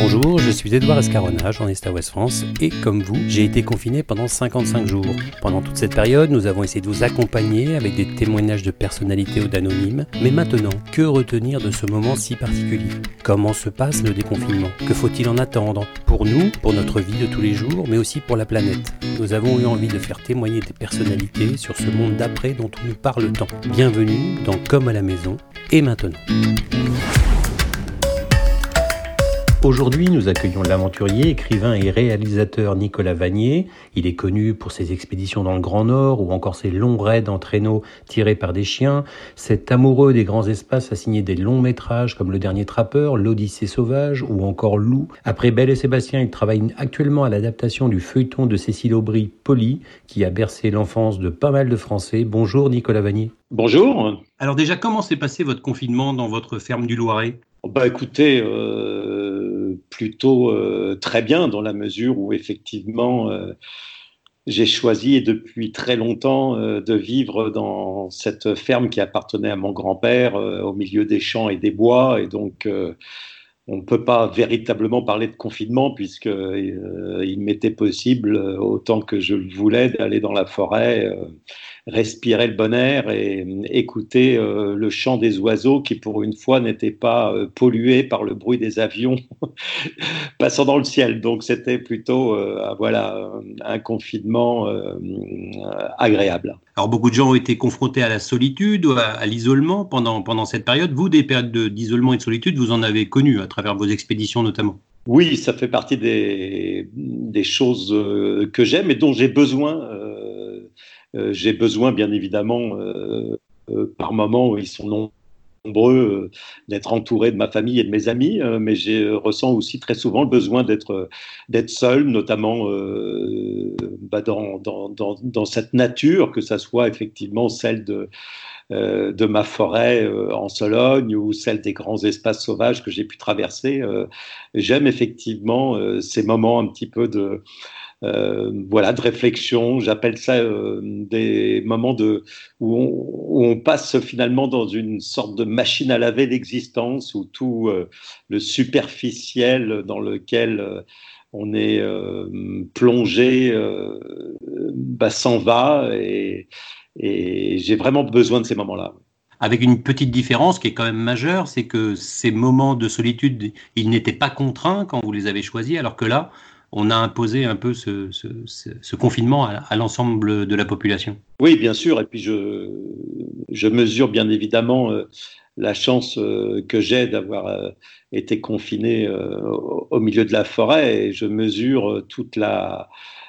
Bonjour, je suis Edouard Escarona, journaliste à Ouest France, et comme vous, j'ai été confiné pendant 55 jours. Pendant toute cette période, nous avons essayé de vous accompagner avec des témoignages de personnalités ou d'anonymes. Mais maintenant, que retenir de ce moment si particulier? Comment se passe le déconfinement? Que faut-il en attendre? Pour nous, pour notre vie de tous les jours, mais aussi pour la planète. Nous avons eu envie de faire témoigner des personnalités sur ce monde d'après dont on nous parle tant. Bienvenue dans Comme à la maison, et maintenant. Aujourd'hui, nous accueillons l'aventurier, écrivain et réalisateur Nicolas Vanier. Il est connu pour ses expéditions dans le Grand Nord ou encore ses longs raids en traîneau tirés par des chiens. Cet amoureux des grands espaces a signé des longs métrages comme Le Dernier Trappeur, L'Odyssée sauvage ou encore Loup. Après Belle et Sébastien, il travaille actuellement à l'adaptation du feuilleton de Cécile Aubry, Poli, qui a bercé l'enfance de pas mal de Français. Bonjour Nicolas Vanier. Bonjour. Alors déjà, comment s'est passé votre confinement dans votre ferme du Loiret? Bah écoutez, euh, plutôt euh, très bien dans la mesure où effectivement euh, j'ai choisi depuis très longtemps de vivre dans cette ferme qui appartenait à mon grand-père au milieu des champs et des bois. Et donc on ne peut pas véritablement parler de confinement puisqu'il m'était possible autant que je le voulais d'aller dans la forêt respirer le bon air et écouter euh, le chant des oiseaux qui, pour une fois, n'était pas euh, pollué par le bruit des avions passant dans le ciel. Donc, c'était plutôt euh, voilà, un confinement agréable. Alors, beaucoup de gens ont été confrontés à la solitude, à, à l'isolement pendant, pendant cette période. Vous, des périodes d'isolement et de solitude, vous en avez connu à travers vos expéditions notamment? Oui, ça fait partie des, des choses que j'aime et dont j'ai besoin euh, j'ai besoin, bien évidemment, euh, euh, par moments où ils sont nombreux, d'être entouré de ma famille et de mes amis, mais je ressens aussi très souvent le besoin d'être seul, notamment bah, dans, cette nature, que ça soit effectivement celle de, ma forêt en Sologne ou celle des grands espaces sauvages que j'ai pu traverser. J'aime effectivement ces moments un petit peu de euh, voilà, de réflexion. J'appelle ça euh, des moments de, où on, passe finalement dans une sorte de machine à laver l'existence, où tout euh, le superficiel dans lequel on est plongé bah, s'en va et j'ai vraiment besoin de ces moments-là avec une petite différence qui est quand même majeure, c'est que ces moments de solitude, ils n'étaient pas contraints quand vous les avez choisis, alors que là, on a imposé un peu ce, confinement à, l'ensemble de la population. Oui, bien sûr. Et puis je, mesure bien évidemment euh, la chance euh, que j'ai d'avoir euh, été confiné au milieu de la forêt et je mesure toute la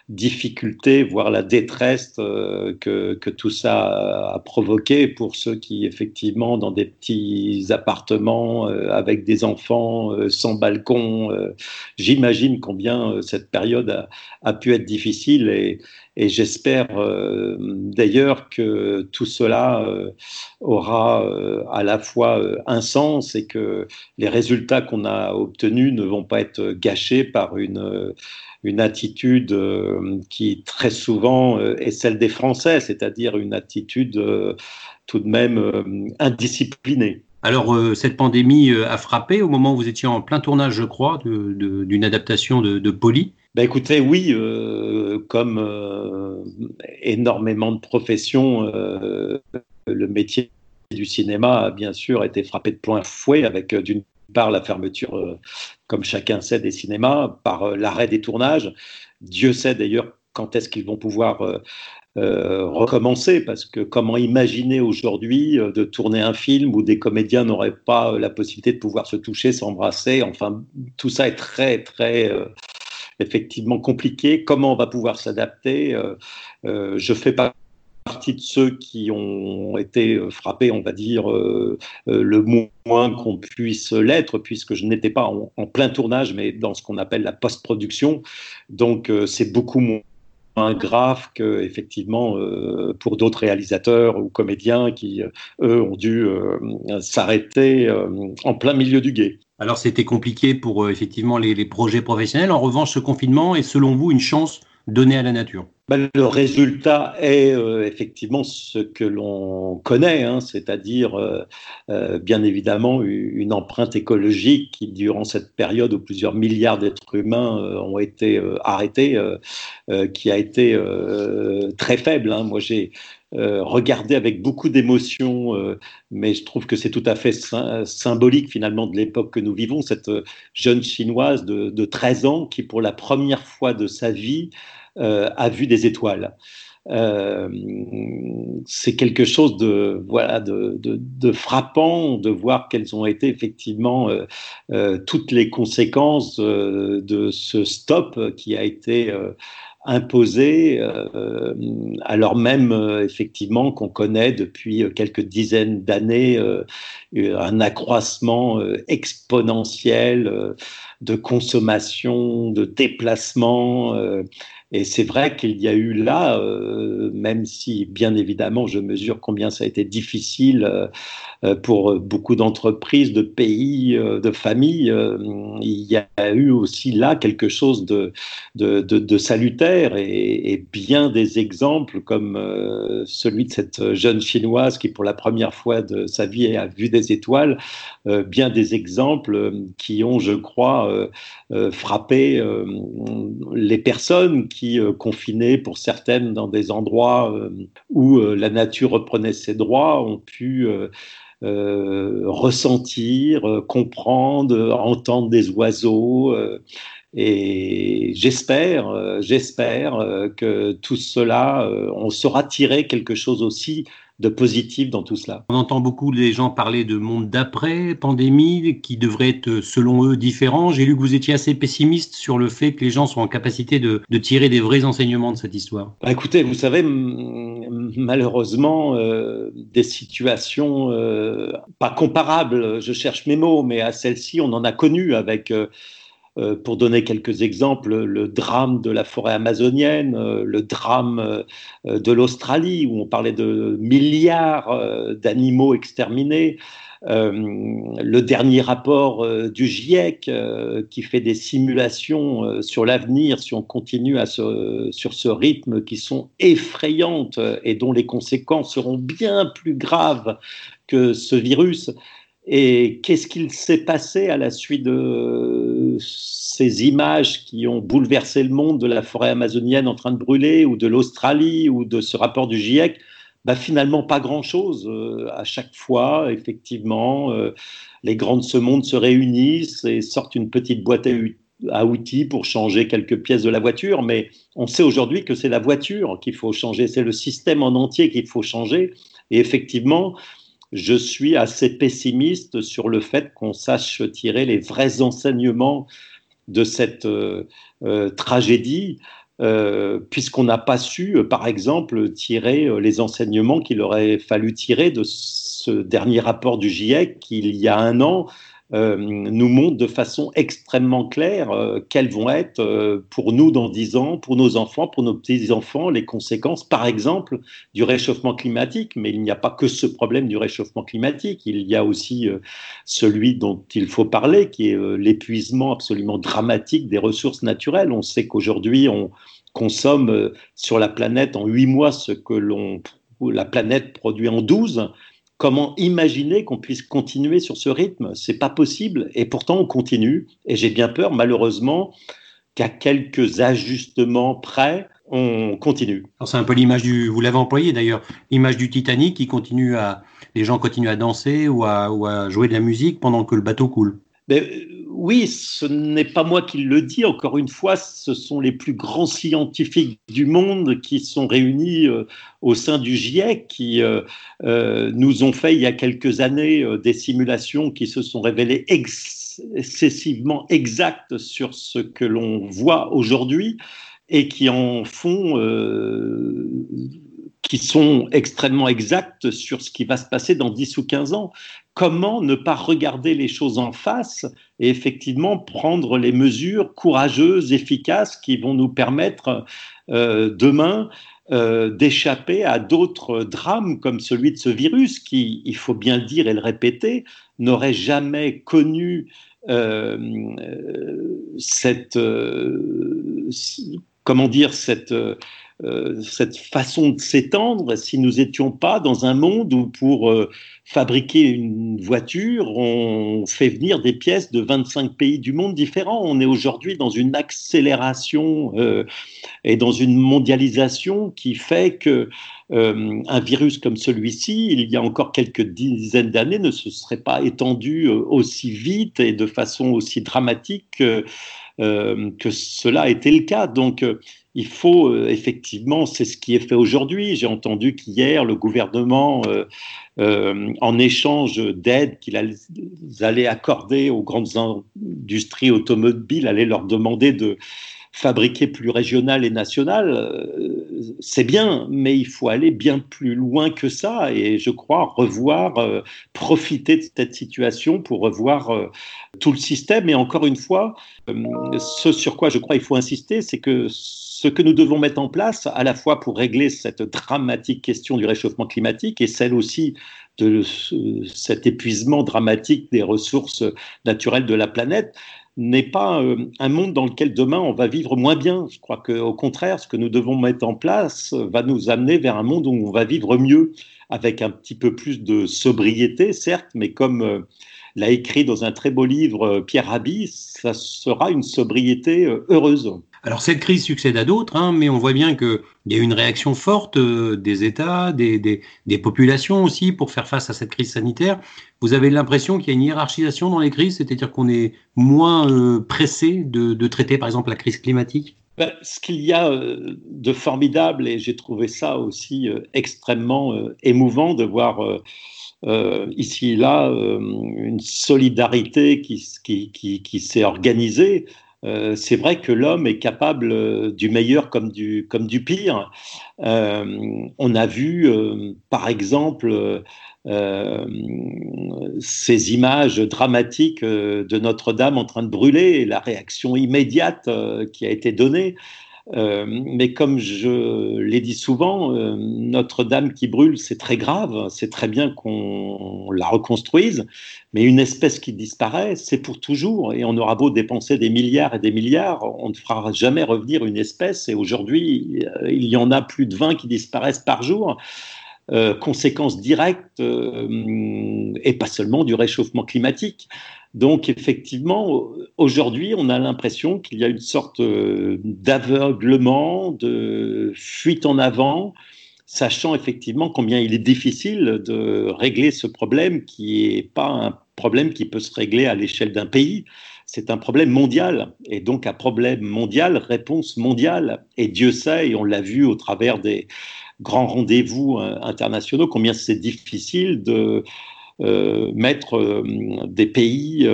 difficulté, voire la détresse euh, que, tout ça a provoqué pour ceux qui, effectivement, dans des petits appartements euh, avec des enfants euh, sans balcon, j'imagine combien cette période a, pu être difficile et j'espère d'ailleurs que tout cela aura à la fois un sens et que les résultats qu'on a obtenus ne vont pas être gâchés par une une attitude euh, qui très souvent euh, est celle des Français, c'est-à-dire une attitude euh, tout de même indisciplinée. Alors, cette pandémie a frappé au moment où vous étiez en plein tournage, je crois, d'une adaptation de, de Poli. Ben écoutez, oui, comme énormément de professions, le métier du cinéma a bien sûr été frappé de plein fouet avec d'une par la fermeture, euh, comme chacun sait, des cinémas, par euh, l'arrêt des tournages. Dieu sait d'ailleurs quand est-ce qu'ils vont pouvoir euh, recommencer, parce que comment imaginer aujourd'hui de tourner un film où des comédiens n'auraient pas la possibilité de pouvoir se toucher, s'embrasser, enfin, tout ça est très, très effectivement compliqué. Comment on va pouvoir s'adapter Je fais pas partie de ceux qui ont été euh, frappés, on va dire, euh, euh, le moins qu'on puisse l'être, puisque je n'étais pas en, plein tournage, mais dans ce qu'on appelle la post-production. Donc, c'est beaucoup moins grave que effectivement pour d'autres réalisateurs ou comédiens qui eux ont dû s'arrêter en plein milieu du guet. Alors c'était compliqué pour effectivement les, les, projets professionnels. En revanche, ce confinement est selon vous une chance donné à la nature ben, le résultat est euh, effectivement ce que l'on connaît, hein, c'est-à-dire euh, euh, bien évidemment une empreinte écologique qui, durant cette période où plusieurs milliards d'êtres humains ont été arrêtés, qui a été très faible. Hein. Moi, j'ai regardé avec beaucoup d'émotion, mais je trouve que c'est tout à fait symbolique finalement de l'époque que nous vivons, cette jeune chinoise de, de 13 ans qui, pour la première fois de sa vie, euh, a vu des étoiles. Euh, c'est quelque chose de voilà de, frappant de voir quelles ont été effectivement euh, toutes les conséquences de ce stop qui a été imposé alors même effectivement qu'on connaît depuis quelques dizaines d'années un accroissement exponentiel de consommation, de déplacement et c'est vrai qu'il y a eu là, euh, même si bien évidemment je mesure combien ça a été difficile euh, euh, pour beaucoup d'entreprises, de pays, de familles, il y a eu aussi là quelque chose de, salutaire et, et, bien des exemples comme celui de cette jeune chinoise qui pour la première fois de sa vie a vu des étoiles, bien des exemples qui ont, je crois, frappé les personnes qui euh, confinés pour certaines dans des endroits euh, où euh, la nature reprenait ses droits, ont pu ressentir, comprendre, entendre des oiseaux. et j'espère, j'espère que tout cela, on saura tirer quelque chose aussi de positif dans tout cela. On entend beaucoup les gens parler de monde d'après, pandémie, qui devrait être, selon eux, différent. J'ai lu que vous étiez assez pessimiste sur le fait que les gens sont en capacité de, tirer des vrais enseignements de cette histoire. Bah, écoutez, vous savez, malheureusement, euh, des situations euh, pas comparables, je cherche mes mots, mais à celle-ci, on en a connu avec... Euh, pour donner quelques exemples, le drame de la forêt amazonienne, euh, le drame euh, de l'Australie, où on parlait de milliards d'animaux exterminés, le dernier rapport du GIEC qui fait des simulations sur l'avenir si on continue à sur ce rythme qui sont effrayantes et dont les conséquences seront bien plus graves que ce virus. Et qu'est-ce qu'il s'est passé à la suite de ces images qui ont bouleversé le monde de la forêt amazonienne en train de brûler, ou de l'Australie, ou de ce rapport du GIEC bah, Finalement, pas grand-chose. Euh, à chaque fois, effectivement, euh, les grands de ce monde se réunissent et sortent une petite boîte à outils pour changer quelques pièces de la voiture, mais on sait aujourd'hui que c'est la voiture qu'il faut changer, c'est le système en entier qu'il faut changer. Et effectivement, je suis assez pessimiste sur le fait qu'on sache tirer les vrais enseignements de cette euh, euh, tragédie, euh, puisqu'on n'a pas su, par exemple, tirer les enseignements qu'il aurait fallu tirer de ce dernier rapport du GIEC il y a un an euh, nous montre de façon extrêmement claire euh, quelles vont être euh, pour nous dans dix ans, pour nos enfants, pour nos petits-enfants, les conséquences, par exemple, du réchauffement climatique. Mais il n'y a pas que ce problème du réchauffement climatique, il y a aussi celui dont il faut parler, qui est l'épuisement absolument dramatique des ressources naturelles. On sait qu'aujourd'hui, on consomme sur la planète en huit mois ce que la planète produit en douze. Comment imaginer qu'on puisse continuer sur ce rythme? C'est pas possible. Et pourtant, on continue. Et j'ai bien peur, malheureusement, qu'à quelques ajustements près, on continue. C'est un peu l'image du, vous l'avez employé d'ailleurs, l'image du Titanic qui continue à, les gens continuent à danser ou à, ou à jouer de la musique pendant que le bateau coule. Mais, oui, ce n'est pas moi qui le dis. Encore une fois, ce sont les plus grands scientifiques du monde qui sont réunis euh, au sein du GIEC, qui euh, euh, nous ont fait il y a quelques années des simulations qui se sont révélées excessivement exactes sur ce que l'on voit aujourd'hui et qui en font qui sont extrêmement exactes sur ce qui va se passer dans 10 ou 15 ans. Comment ne pas regarder les choses en face et effectivement prendre les mesures courageuses, efficaces qui vont nous permettre euh, demain euh, d'échapper à d'autres drames comme celui de ce virus qui, il faut bien le dire et le répéter, n'aurait jamais connu euh, cette comment dire, cette, euh, cette façon de s'étendre si nous n'étions pas dans un monde où pour euh, fabriquer une voiture, on fait venir des pièces de 25 pays du monde différents. On est aujourd'hui dans une accélération euh, et dans une mondialisation qui fait que un virus comme celui-ci, il y a encore quelques dizaines d'années, ne se serait pas étendu aussi vite et de façon aussi dramatique que, cela a été le cas. Donc, il faut euh, effectivement, c'est ce qui est fait aujourd'hui. J'ai entendu qu'hier, le gouvernement, euh, euh, en échange d'aide qu'il allait accorder aux grandes industries automobiles, allait leur demander de fabriquer plus régional et national, c'est bien, mais il faut aller bien plus loin que ça. Et je crois revoir, profiter de cette situation pour revoir tout le système. Et encore une fois, ce sur quoi je crois il faut insister, c'est que ce que nous devons mettre en place, à la fois pour régler cette dramatique question du réchauffement climatique et celle aussi de cet épuisement dramatique des ressources naturelles de la planète, n'est pas euh, un monde dans lequel demain on va vivre moins bien. Je crois qu'au contraire, ce que nous devons mettre en place va nous amener vers un monde où on va vivre mieux, avec un petit peu plus de sobriété, certes, mais comme euh, l'a écrit dans un très beau livre euh, Pierre Rabhi, ça sera une sobriété heureuse. Alors cette crise succède à d'autres, hein, mais on voit bien qu'il y a une réaction forte euh, des États, des, des, populations aussi pour faire face à cette crise sanitaire. Vous avez l'impression qu'il y a une hiérarchisation dans les crises, c'est-à-dire qu'on est moins euh, pressé de, de, traiter par exemple la crise climatique? Ben, Ce qu'il y a euh, de formidable, et j'ai trouvé ça aussi extrêmement émouvant de voir... ici et là, une solidarité qui, qui, qui, qui s'est organisée euh, c'est vrai que l'homme est capable euh, du meilleur comme du, comme du pire. Euh, on a vu, par exemple, ces images dramatiques de Notre-Dame en train de brûler et la réaction immédiate qui a été donnée. Euh, mais comme je l'ai dit souvent, euh, Notre-Dame qui brûle, c'est très grave, c'est très bien qu'on la reconstruise, mais une espèce qui disparaît, c'est pour toujours, et on aura beau dépenser des milliards et des milliards, on ne fera jamais revenir une espèce, et aujourd'hui, euh, il y en a plus de 20 qui disparaissent par jour. Euh, conséquences directes et pas seulement du réchauffement climatique. Donc effectivement, aujourd'hui, on a l'impression qu'il y a une sorte euh, d'aveuglement, de fuite en avant, sachant effectivement combien il est difficile de régler ce problème qui n'est pas un problème qui peut se régler à l'échelle d'un pays. C'est un problème mondial. Et donc, un problème mondial, réponse mondiale. Et Dieu sait, et on l'a vu au travers des grands rendez-vous euh, internationaux, combien c'est difficile de euh, mettre euh, des pays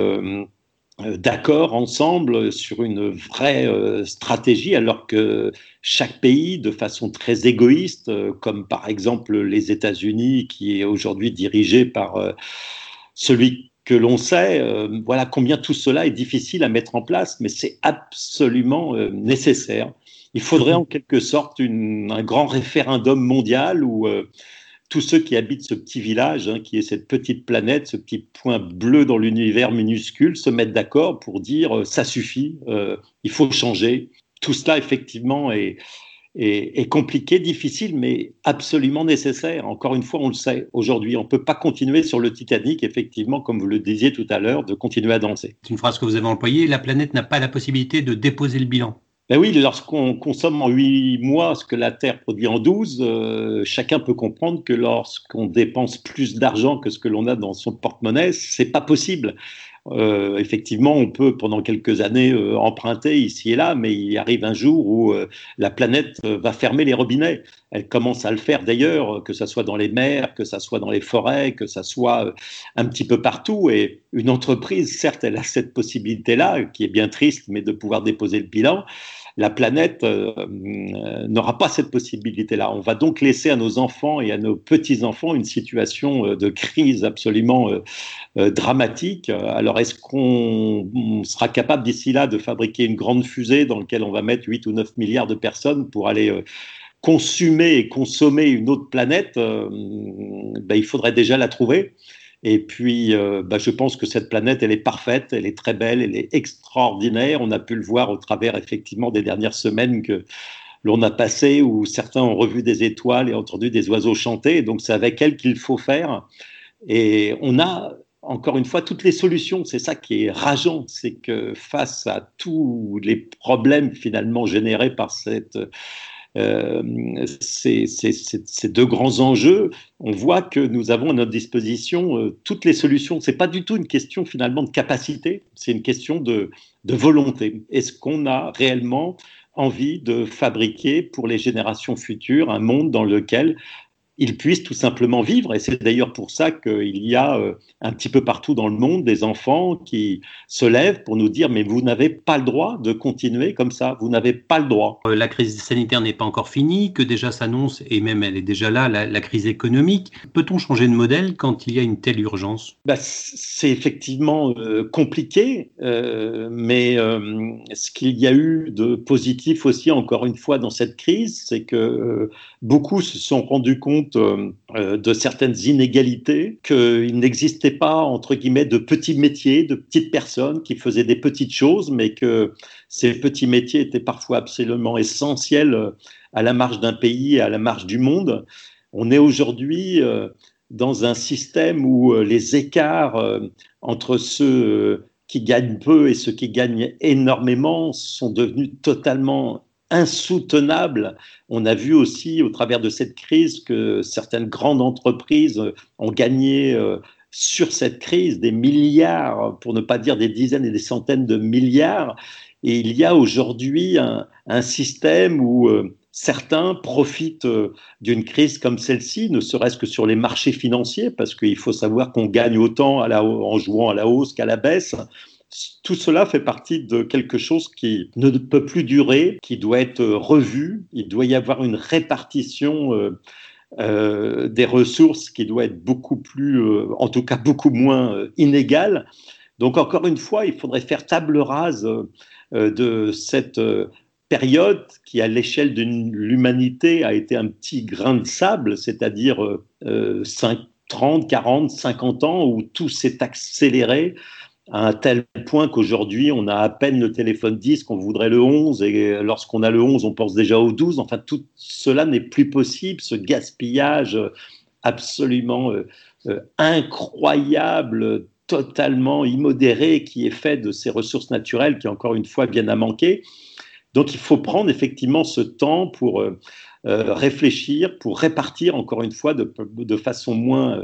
d'accord ensemble sur une vraie stratégie, alors que chaque pays, de façon très égoïste, comme par exemple les États-Unis, qui est aujourd'hui dirigé par celui que l'on sait, voilà combien tout cela est difficile à mettre en place, mais c'est absolument nécessaire. Il faudrait en quelque sorte un grand référendum mondial où tous ceux qui habitent ce petit village, hein, qui est cette petite planète, ce petit point bleu dans l'univers minuscule, se mettent d'accord pour dire euh, ça suffit, euh, il faut changer. Tout cela, effectivement, est, est, compliqué, difficile, mais absolument nécessaire. Encore une fois, on le sait aujourd'hui, on ne peut pas continuer sur le Titanic, effectivement, comme vous le disiez tout à l'heure, de continuer à danser. C'est une phrase que vous avez employée, la planète n'a pas la possibilité de déposer le bilan. Ben oui, lorsqu'on consomme en 8 mois ce que la Terre produit en 12, euh, chacun peut comprendre que lorsqu'on dépense plus d'argent que ce que l'on a dans son porte-monnaie, c'est pas possible. Euh, effectivement, on peut pendant quelques années euh, emprunter ici et là, mais il arrive un jour où la planète va fermer les robinets. Elle commence à le faire d'ailleurs, que ce soit dans les mers, que ce soit dans les forêts, que ce soit un petit peu partout. Et une entreprise, certes, elle a cette possibilité-là, qui est bien triste, mais de pouvoir déposer le bilan la planète euh, euh, n'aura pas cette possibilité-là. On va donc laisser à nos enfants et à nos petits-enfants une situation euh, de crise absolument dramatique. Alors, est-ce qu'on sera capable d'ici là de fabriquer une grande fusée dans laquelle on va mettre 8 ou 9 milliards de personnes pour aller consumer et consommer une autre planète ben, Il faudrait déjà la trouver. Et puis, euh, bah, je pense que cette planète, elle est parfaite, elle est très belle, elle est extraordinaire. On a pu le voir au travers, effectivement, des dernières semaines que l'on a passées, où certains ont revu des étoiles et entendu des oiseaux chanter. Donc, c'est avec elle qu'il faut faire. Et on a, encore une fois, toutes les solutions. C'est ça qui est rageant, c'est que face à tous les problèmes finalement générés par cette euh, ces, deux grands enjeux, on voit que nous avons à notre disposition euh, toutes les solutions. Ce n'est pas du tout une question finalement de capacité, c'est une question de, de volonté. Est-ce qu'on a réellement envie de fabriquer pour les générations futures un monde dans lequel ils puissent tout simplement vivre. Et c'est d'ailleurs pour ça qu'il y a euh, un petit peu partout dans le monde des enfants qui se lèvent pour nous dire mais vous n'avez pas le droit de continuer comme ça, vous n'avez pas le droit. Euh, la crise sanitaire n'est pas encore finie, que déjà s'annonce, et même elle est déjà là, la, crise économique. Peut-on changer de modèle quand il y a une telle urgence? Bah, C'est effectivement euh, compliqué, mais ce qu'il y a eu de positif aussi, encore une fois, dans cette crise, c'est que beaucoup se sont rendus compte euh, euh, de certaines inégalités, qu'il n'existait pas, entre guillemets, de petits métiers, de petites personnes qui faisaient des petites choses, mais que ces petits métiers étaient parfois absolument essentiels euh, à la marge d'un pays à la marge du monde. On est aujourd'hui dans un système où les écarts entre ceux qui gagnent peu et ceux qui gagnent énormément sont devenus totalement insoutenable. On a vu aussi au travers de cette crise que certaines grandes entreprises ont gagné euh, sur cette crise des milliards, pour ne pas dire des dizaines et des centaines de milliards. Et il y a aujourd'hui un, système où euh, certains profitent euh, d'une crise comme celle-ci, ne serait-ce que sur les marchés financiers, parce qu'il faut savoir qu'on gagne autant en jouant à la hausse qu'à la baisse tout cela fait partie de quelque chose qui ne peut plus durer, qui doit être revu. Il doit y avoir une répartition euh, euh, des ressources qui doit être beaucoup plus, euh, en tout cas beaucoup moins inégale. Donc encore une fois, il faudrait faire table rase de cette période qui, à l'échelle de l'humanité, a été un petit grain de sable, c'est-à-dire 30, 40, 50 ans où tout s'est accéléré à un tel point qu'aujourd'hui, on a à peine le téléphone 10 qu'on voudrait le 11, et lorsqu'on a le 11, on pense déjà au 12. Enfin, tout cela n'est plus possible, ce gaspillage absolument euh, euh, incroyable, totalement immodéré qui est fait de ces ressources naturelles qui, encore une fois, viennent à manquer. Donc, il faut prendre effectivement ce temps pour euh, réfléchir, pour répartir, encore une fois, de, façon moins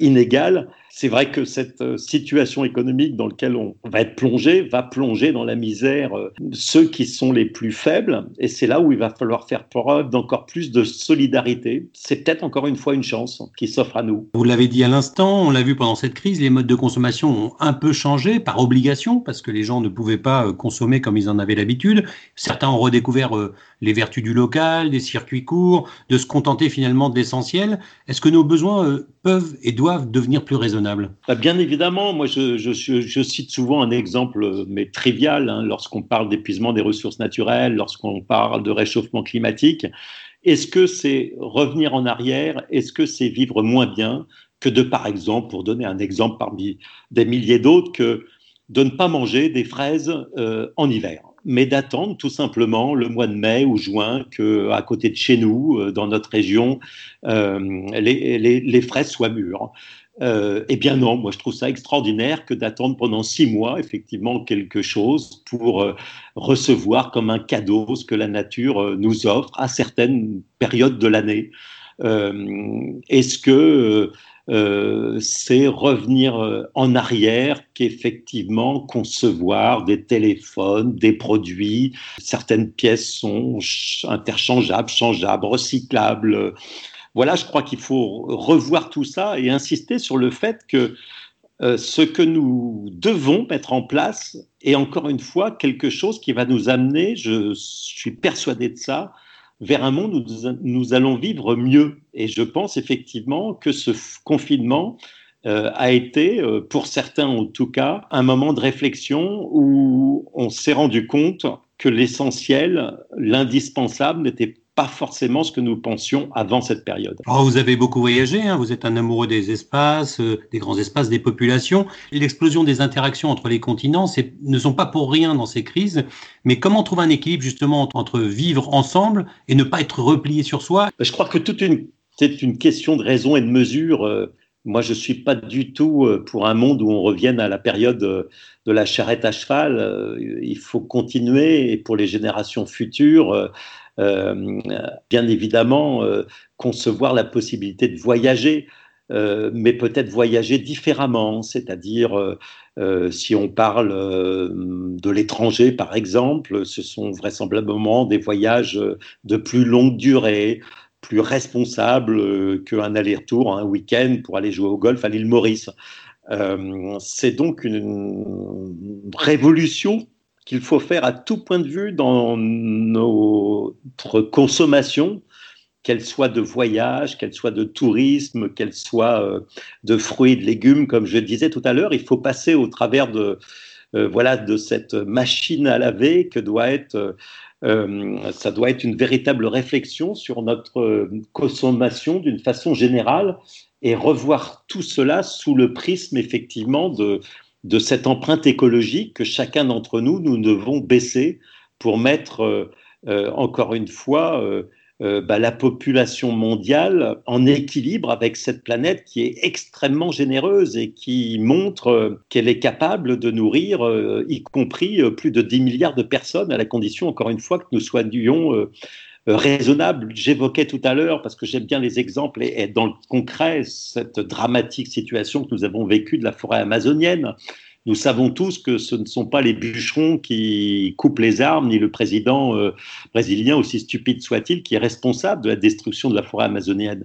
inégale c'est vrai que cette euh, situation économique dans laquelle on va être plongé va plonger dans la misère euh, ceux qui sont les plus faibles. Et c'est là où il va falloir faire preuve d'encore plus de solidarité. C'est peut-être encore une fois une chance qui s'offre à nous. Vous l'avez dit à l'instant, on l'a vu pendant cette crise, les modes de consommation ont un peu changé par obligation parce que les gens ne pouvaient pas euh, consommer comme ils en avaient l'habitude. Certains ont redécouvert les vertus du local, des circuits courts, de se contenter finalement de l'essentiel. Est-ce que nos besoins peuvent et doivent devenir plus raisonnables? Bah, bien évidemment, moi je, cite souvent un exemple, mais trivial, hein, lorsqu'on parle d'épuisement des ressources naturelles, lorsqu'on parle de réchauffement climatique. Est-ce que c'est revenir en arrière? Est-ce que c'est vivre moins bien que de, par exemple, pour donner un exemple parmi des milliers d'autres, que de ne pas manger des fraises euh, en hiver? Mais d'attendre tout simplement le mois de mai ou juin que à côté de chez nous, euh, dans notre région, euh, les, les, fraises soient mûres. Eh bien non, moi je trouve ça extraordinaire que d'attendre pendant six mois effectivement quelque chose pour euh, recevoir comme un cadeau ce que la nature nous offre à certaines périodes de l'année. Est-ce que c'est revenir en arrière qu'effectivement concevoir des téléphones, des produits, certaines pièces sont interchangeables, changeables, recyclables. Voilà, je crois qu'il faut revoir tout ça et insister sur le fait que euh, ce que nous devons mettre en place est encore une fois quelque chose qui va nous amener, je suis persuadé de ça, vers un monde où nous, allons vivre mieux. Et je pense effectivement que ce confinement euh, a été, euh, pour certains en tout cas, un moment de réflexion où on s'est rendu compte que l'essentiel, l'indispensable n'était pas forcément ce que nous pensions avant cette période. Alors vous avez beaucoup voyagé, hein, vous êtes un amoureux des espaces, euh, des grands espaces, des populations. L'explosion des interactions entre les continents ne sont pas pour rien dans ces crises, mais comment trouver un équilibre justement entre vivre ensemble et ne pas être replié sur soi? Je crois que toute une, c'est une question de raison et de mesure. Euh, moi, je ne suis pas du tout euh, pour un monde où on revienne à la période de la charrette à cheval. Il faut continuer, et pour les générations futures, bien évidemment euh, concevoir la possibilité de voyager. Euh, mais peut-être voyager différemment, c'est-à-dire si on parle de l'étranger par exemple, ce sont vraisemblablement des voyages de plus longue durée, plus responsables qu'un aller-retour, un week-end pour aller jouer au golf à l'île Maurice. c'est donc une révolution qu'il faut faire à tout point de vue dans notre consommation, qu'elle soit de voyage, qu'elle soit de tourisme, qu'elle soit euh, de fruits et de légumes, comme je disais tout à l'heure, il faut passer au travers de, euh, voilà, de cette machine à laver que doit être, euh, ça doit être une véritable réflexion sur notre consommation d'une façon générale et revoir tout cela sous le prisme effectivement de, de cette empreinte écologique que chacun d'entre nous, nous devons baisser pour mettre, euh, euh, encore une fois, euh, bah, la population mondiale en équilibre avec cette planète qui est extrêmement généreuse et qui montre qu'elle est capable de nourrir, y compris plus de 10 milliards de personnes, à la condition, encore une fois, que nous soyons raisonnables. J'évoquais tout à l'heure, parce que j'aime bien les exemples et, et, dans le concret, cette dramatique situation que nous avons vécue de la forêt amazonienne. Nous savons tous que ce ne sont pas les bûcherons qui coupent les arbres, ni le président euh, brésilien, aussi stupide soit-il, qui est responsable de la destruction de la forêt amazonienne.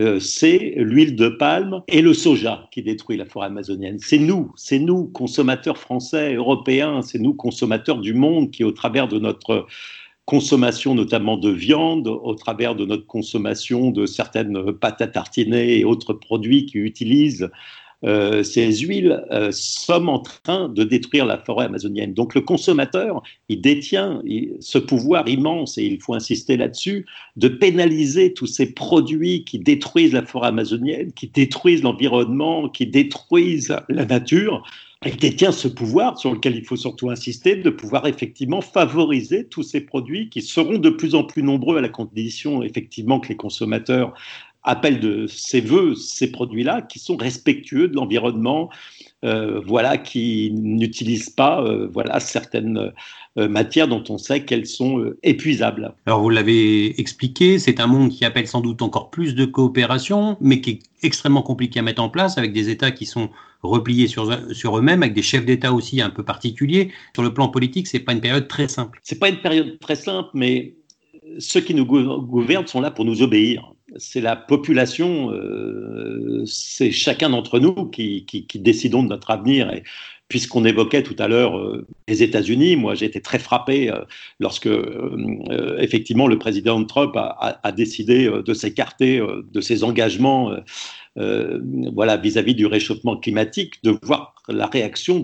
Euh, c'est l'huile de palme et le soja qui détruit la forêt amazonienne. C'est nous, c'est nous, consommateurs français, européens, c'est nous, consommateurs du monde, qui, au travers de notre consommation notamment de viande, au travers de notre consommation de certaines pâtes à tartiner et autres produits qui utilisent euh, ces huiles euh, sommes en train de détruire la forêt amazonienne. Donc le consommateur, il détient ce pouvoir immense, et il faut insister là-dessus, de pénaliser tous ces produits qui détruisent la forêt amazonienne, qui détruisent l'environnement, qui détruisent la nature. Il détient ce pouvoir sur lequel il faut surtout insister, de pouvoir effectivement favoriser tous ces produits qui seront de plus en plus nombreux à la condition effectivement que les consommateurs appelle de ses voeux ces produits-là qui sont respectueux de l'environnement, euh, voilà, qui n'utilisent pas euh, voilà, certaines matières dont on sait qu'elles sont épuisables. Alors vous l'avez expliqué, c'est un monde qui appelle sans doute encore plus de coopération, mais qui est extrêmement compliqué à mettre en place avec des États qui sont repliés sur, sur eux-mêmes, avec des chefs d'État aussi un peu particuliers. Sur le plan politique, c'est pas une période très simple. C'est pas une période très simple, mais ceux qui nous gouvernent sont là pour nous obéir c'est la population, euh, c'est chacun d'entre nous qui, décidons de notre avenir. Et puisqu'on évoquait tout à l'heure euh, les États-Unis, moi j'ai été très frappé euh, lorsque effectivement le président Trump a décidé de s'écarter de ses engagements euh, voilà, vis-à-vis du réchauffement climatique, de voir la réaction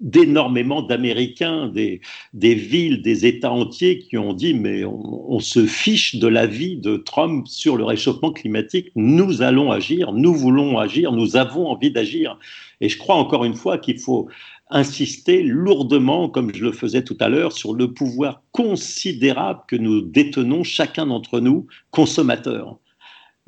d'énormément d'Américains, des, des, villes, des États entiers qui ont dit mais on, se fiche de l'avis de Trump sur le réchauffement climatique, nous allons agir, nous voulons agir, nous avons envie d'agir. Et je crois encore une fois qu'il faut insister lourdement, comme je le faisais tout à l'heure, sur le pouvoir considérable que nous détenons chacun d'entre nous, consommateurs.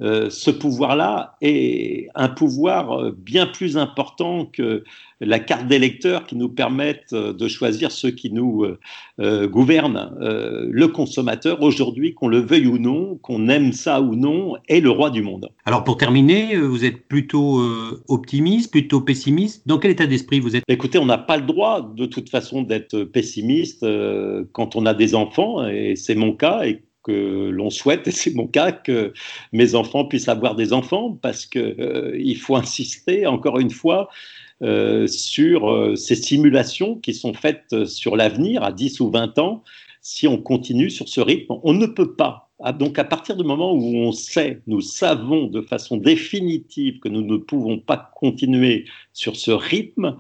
Euh, ce pouvoir-là est un pouvoir euh, bien plus important que la carte d'électeur qui nous permette euh, de choisir ceux qui nous gouvernent. le consommateur, aujourd'hui, qu'on le veuille ou non, qu'on aime ça ou non, est le roi du monde. Alors pour terminer, vous êtes plutôt optimiste, plutôt pessimiste? Dans quel état d'esprit vous êtes? Écoutez, on n'a pas le droit de toute façon d'être pessimiste quand on a des enfants, et c'est mon cas. Et que l'on souhaite, et c'est mon cas, que mes enfants puissent avoir des enfants, parce qu'il euh, faut insister, encore une fois, euh, sur euh, ces simulations qui sont faites sur l'avenir à 10 ou 20 ans. Si on continue sur ce rythme, on ne peut pas. Ah, donc à partir du moment où on sait, nous savons de façon définitive que nous ne pouvons pas continuer sur ce rythme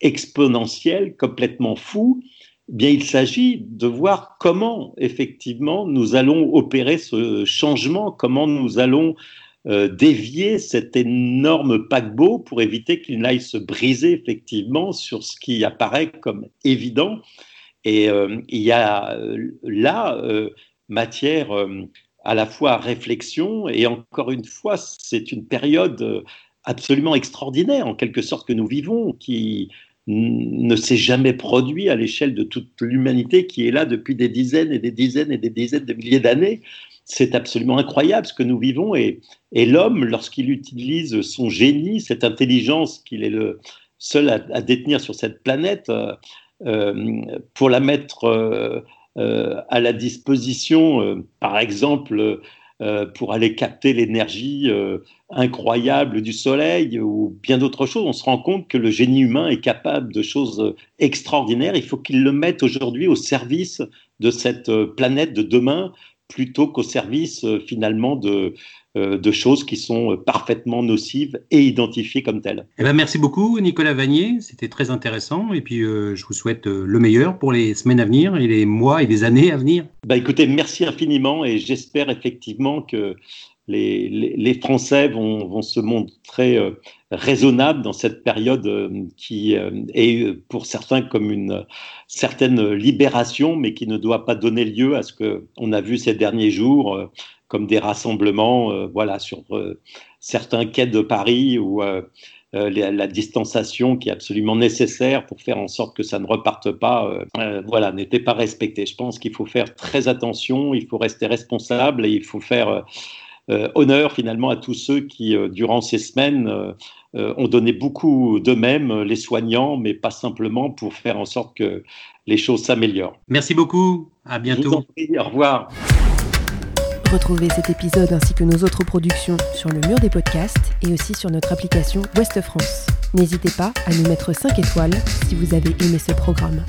exponentiel, complètement fou, bien il s'agit de voir comment effectivement nous allons opérer ce changement, comment nous allons euh, dévier cet énorme paquebot pour éviter qu'il n'aille se briser effectivement sur ce qui apparaît comme évident. Et euh, il y a euh, là matière à la fois à réflexion et encore une fois, c'est une période absolument extraordinaire en quelque sorte que nous vivons, qui ne s'est jamais produit à l'échelle de toute l'humanité qui est là depuis des dizaines et des dizaines et des dizaines de milliers d'années. C'est absolument incroyable ce que nous vivons et, l'homme, lorsqu'il utilise son génie, cette intelligence qu'il est le seul à, détenir sur cette planète, euh, euh, pour la mettre euh, à la disposition, par exemple, euh, pour aller capter l'énergie euh, incroyable du Soleil ou bien d'autres choses. On se rend compte que le génie humain est capable de choses extraordinaires. Il faut qu'il le mette aujourd'hui au service de cette euh, planète de demain plutôt qu'au service finalement de, euh, de choses qui sont parfaitement nocives et identifiées comme telles. Eh ben, merci beaucoup Nicolas Vanier, c'était très intéressant et puis euh, je vous souhaite euh, le meilleur pour les semaines à venir et les mois et les années à venir. Bah, écoutez, merci infiniment et j'espère effectivement que les, Français vont, se montrer raisonnables dans cette période qui est pour certains comme une certaine libération, mais qui ne doit pas donner lieu à ce qu'on a vu ces derniers jours comme des rassemblements euh, voilà, sur euh, certains quais de Paris euh, la, distanciation qui est absolument nécessaire pour faire en sorte que ça ne reparte pas, voilà, n'était pas respectée. Je pense qu'il faut faire très attention, il faut rester responsable et il faut faire honneur finalement à tous ceux qui, durant ces semaines, ont donné beaucoup d'eux-mêmes, les soignants, mais pas simplement pour faire en sorte que les choses s'améliorent. Merci beaucoup, à bientôt. au revoir. Retrouvez cet épisode ainsi que nos autres productions sur le mur des podcasts et aussi sur notre application Ouest France. N'hésitez pas à nous mettre 5 étoiles si vous avez aimé ce programme.